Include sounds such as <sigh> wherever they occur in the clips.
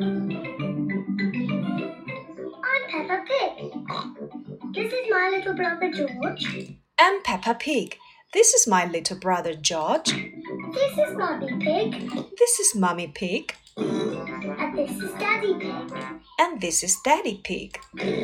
I'm Peppa Pig. This is my little brother George. I'm Peppa Pig. This is my little brother George. This is Mummy Pig. This is Mummy Pig. And this is Daddy Pig. And this is Daddy Pig. Peppa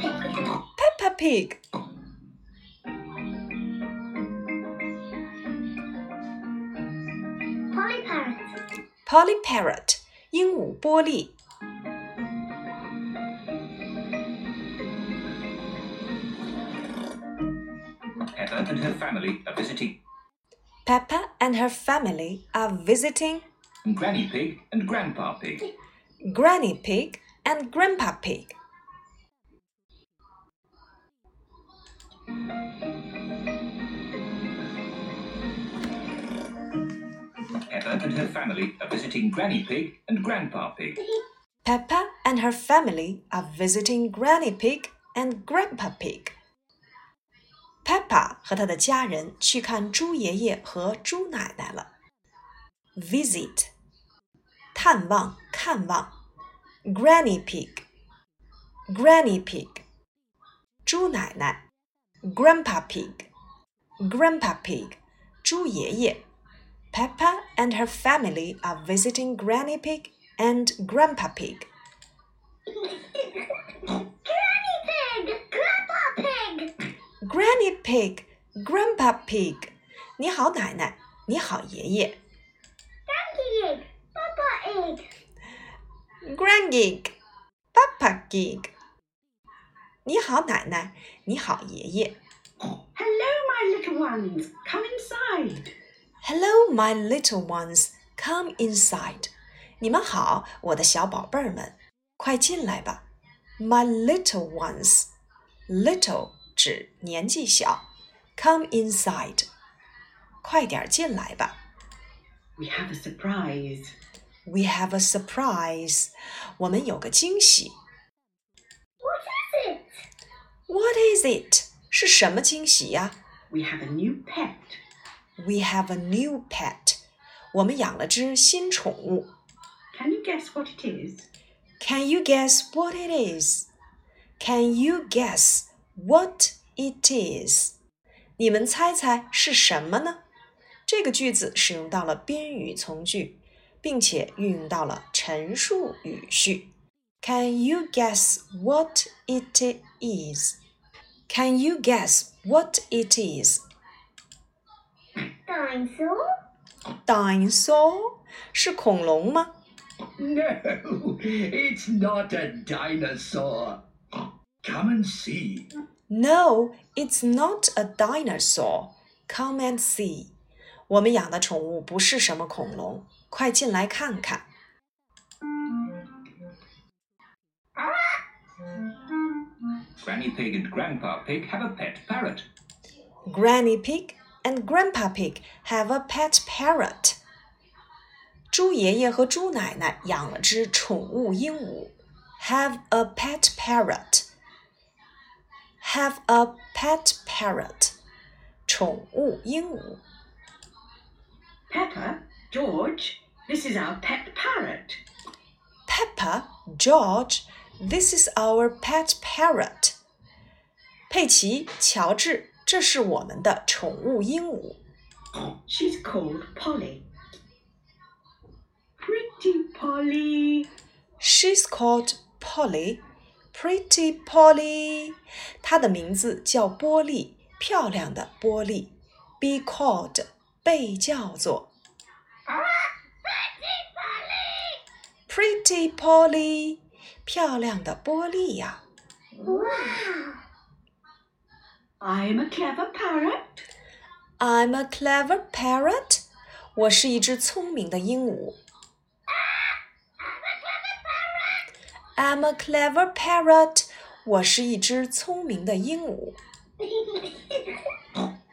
Pig. Peppa Pig. Polly Parrot. Polly Parrot. 鹦鹉波利。 Peppa and her family are visiting Peppa and her family are visiting Granny Pig and Grandpa Pig. Granny Pig and Grandpa Pig. Peppa and her family are visiting Granny Pig and Grandpa Pig. Peppa and her family are visiting Granny Pig and Grandpa Pig. Peppa 和她的家人去看猪爷爷和猪奶奶了。Visit，探望、看望。Granny Pig，Granny Pig，猪奶奶。Grandpa Pig，Grandpa Pig，猪爷爷。 Peppa and her family are visiting Granny Pig and Grandpa Pig. Granny Pig. Grandpa Pig. Granny Pig, Grandpa Pig. 你好，奶奶。你好，爷爷。 Daddy Pig. Papa Pig. Grandgig, Papa Gig. 你好，奶奶。你好，爷爷。 Hello, my little ones. Come inside. Hello, my little ones. Come inside. 你们好，我的小宝贝儿们，快进来吧。My little ones. Little 指年纪小。Come inside. 快点儿进来吧。 We have a surprise. We have a surprise. 我们有个惊喜。 What is it? What is it? 是什么惊喜呀 We have a new pet. We have a new pet. 我们养了只新宠物。 Can you guess what it is? Can you guess what it is? Can you guess what it is? 你们猜猜是什么呢？这个句子使用到了宾语从句，并且运用到了陈述语序。Can you guess what it is? Can you guess what it is? Dinosaur? Dinosaur 是恐龙吗？ No, it's not a dinosaur. Come and see. No, it's not a dinosaur. Come and see. 我们养的宠物不是什么恐龙，快进来看看。 Granny Pig and Grandpa Pig have a pet parrot. Granny Pig and Grandpa Pig have a pet parrot. 猪爷爷和猪奶奶养了只宠物鹦鹉，have a pet parrot. Have a pet parrot. parrot，宠物鹦鹉。Peppa, George, this is our pet parrot. Peppa, George, this is our pet parrot. 佩奇、乔治这是我们的宠物鹦鹉。 She's called Polly. Pretty Polly. She's called Polly. Pretty Polly. 她的名字叫波利，漂亮的波利。Be called，被叫做。Pretty Polly，漂亮的波利呀。 Wow. I'm a clever parrot. I'm a clever parrot. 我是一只聪明的鹦鹉。I'm a clever parrot. 我是一只聪明的鹦鹉。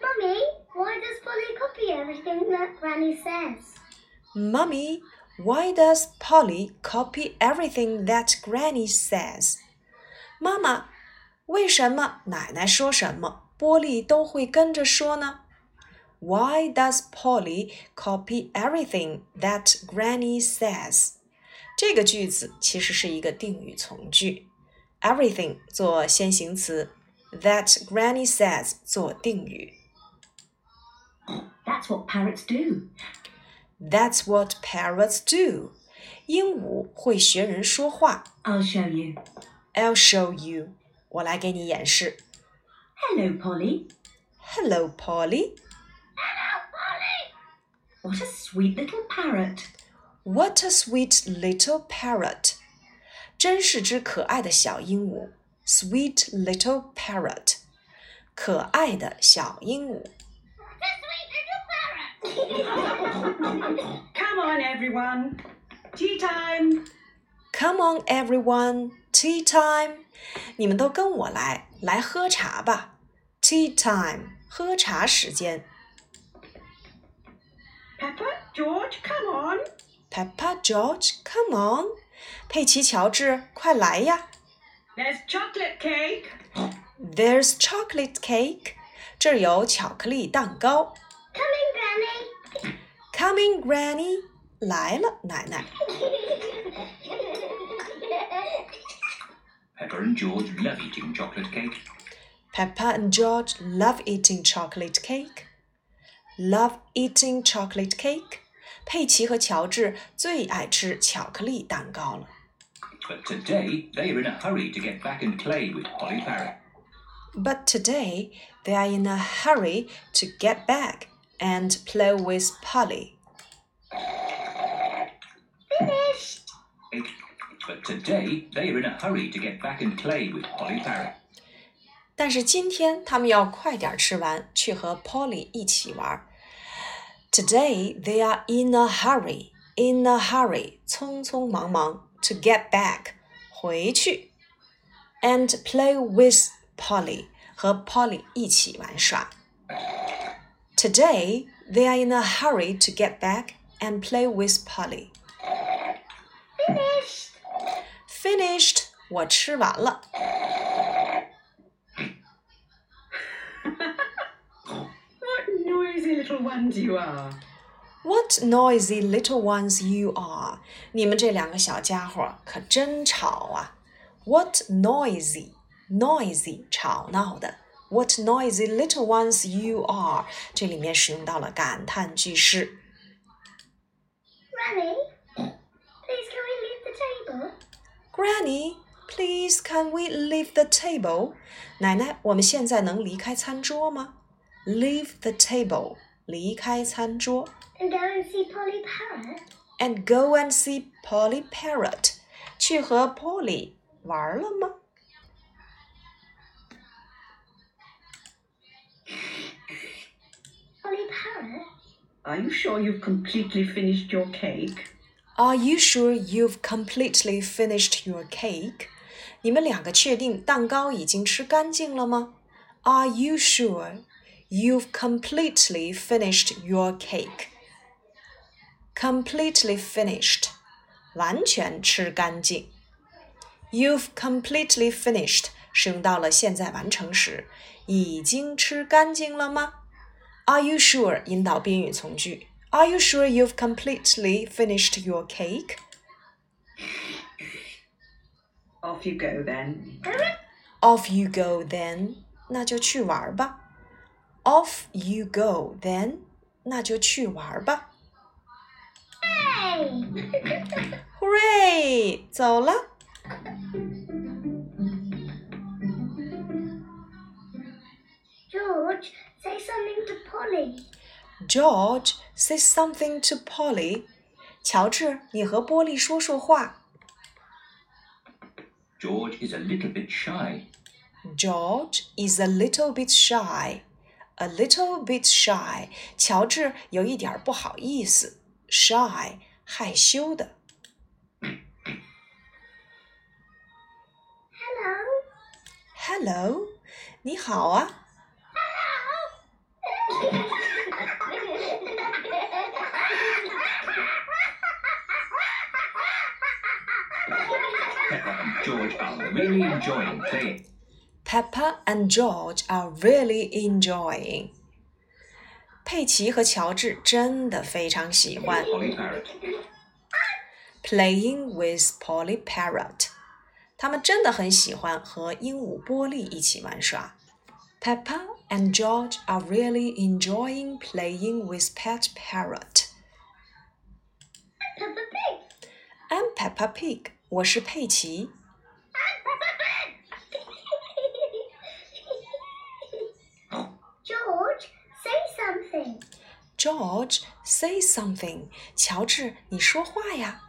Mummy, <laughs> why does Polly copy everything that Granny says? Mummy, why does Polly copy everything that Granny says? 妈妈， 为什么奶奶说什么，波利都会跟着说呢 Why does Polly copy everything that Granny says？这个句子其实是一个定语从句，everything 做先行词，that Granny says 做定语。 That's what parrots do. That's what parrots do。鹦鹉会学人说话。 I'll show you. I'll show you。 我来给你演示。 Hello, Polly. Hello, Polly. What a sweet little parrot. What a sweet little parrot. 真是只可爱的小鹦鹉。Sweet little parrot. 可爱的小鹦鹉。 Come on, <laughs> everyone. Tea time. Come on, everyone. Tea time. 你们都跟我来，来喝茶吧。Tea time. 喝茶时间。 Pepper, George, come on. Peppa, George, come on. 佩奇、乔治，快来呀 There's chocolate cake.！There's <gasps> chocolate cake. 这儿有巧克力蛋糕。 Coming, Granny. Coming, Granny. 来了，奶奶。 <laughs> Peppa and George love eating chocolate cake. Peppa and George love eating chocolate cake. Love eating chocolate cake. 佩奇和乔治最爱吃巧克力蛋糕了。But today they are in a hurry to get back and play with Polly Parrot. But today they are in a hurry to get back and play with Polly. Finished. But today they are in a hurry to get back and play with Polly Parrot. 但是今天他们要快点吃完，去和 Polly 一起玩。Today they are in a hurry, in a hurry，匆匆忙忙 to get back，回去，and play with Polly，和 Polly 一起玩耍。Today they are in a hurry to get back and play with Polly. Finished. Finished，我吃完了。 What noisy little ones you are. What noisy little ones you are！你们这两个小家伙可真吵啊！What noisy, noisy，吵闹的。What noisy little ones you are！这里面使用到了感叹句式。 Granny, please can we leave the table? Granny, please can we leave the table？奶奶，我们现在能离开餐桌吗？Leave the table，离开餐桌。 And go and see Polly Parrot? and go and see Polly Parrot，去和 Polly 玩了吗？ Polly Parrot? Are you sure you've completely finished your cake? Are you sure you've completely finished your cake？你们两个确定蛋糕已经吃干净了吗？Are you sure you've completely finished your cake? Completely finished，完全吃干净。You've completely finished 使用到了现在完成时，已经吃干净了吗？Are you sure 引导宾语从句。 Are you sure you've completely finished your cake? Off you go then. Off you go then，那就去玩吧。Off you go then，那就去玩吧。 Hey! Hooray！走了。 George, <laughs> say something to Polly. George say something to Polly。乔治，你和波利说说话。 George is a little bit shy. George is a little bit shy. A little bit shy. 乔治有一点儿不好意思，shy 害羞的。 Hello. Hello，你好啊。 George are really enjoying playing. Peppa and George are really enjoying. 佩奇和乔治真的非常喜欢 Polly Parrot. playing with Polly Parrot。他们真的很喜欢和鹦鹉波利一起玩耍。Peppa and George are really enjoying playing with Pet Parrot. Peppa Pig. I'm Peppa Pig. 我是佩奇。 something. George, say something. 乔治，你说话呀。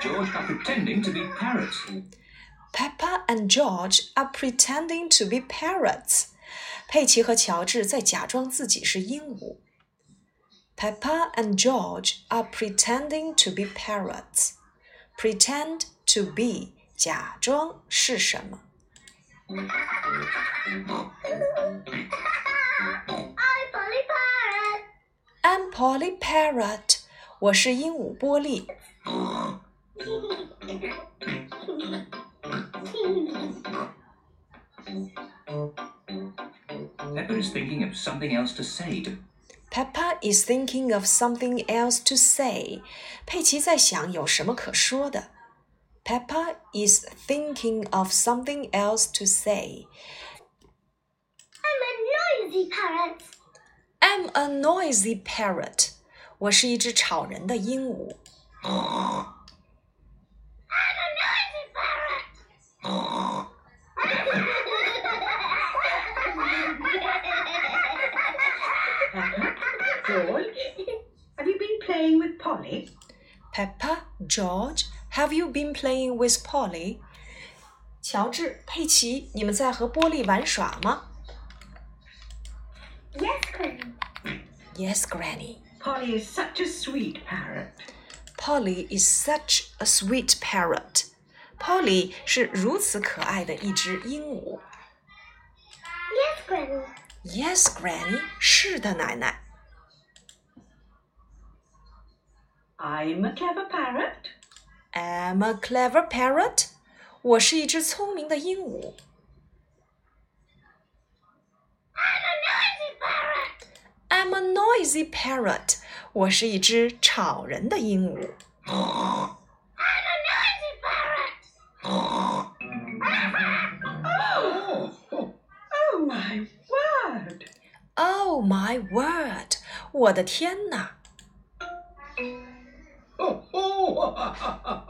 Peppa are pretending to be parrots. Peppa and George are pretending to be parrots. 佩奇和乔治在假装自己是鹦鹉。Peppa and George are pretending to be parrots. Pretend to be 假装是什么 I'm Polly Parrot. I'm Polly Parrot. 我是鹦鹉波利。 Peppa is thinking of something else to say to Peppa is thinking of something else to say. 佩奇在想有什么可说的。Peppa is thinking of something else to say. I'm a noisy parrot. I'm a noisy parrot. 我是一只吵人的鹦鹉。 <laughs> George, have you been playing with Polly? 乔治、佩奇，你们在和波利玩耍吗 yes, Granny. Yes, Granny. Polly is such a sweet parrot. Polly is such a sweet parrot. Polly 是如此可爱的一只鹦鹉。 Yes, Granny. Yes, Granny. 是的，奶奶。 I'm a clever parrot. I'm a clever parrot. 我是一只聪明的鹦鹉。 I'm a noisy parrot. I'm a noisy parrot. 我是一只吵人的鹦鹉。 I'm a noisy parrot. Oh, oh, Oh my word! Oh my word！我的天哪！ Oh, <laughs> oh.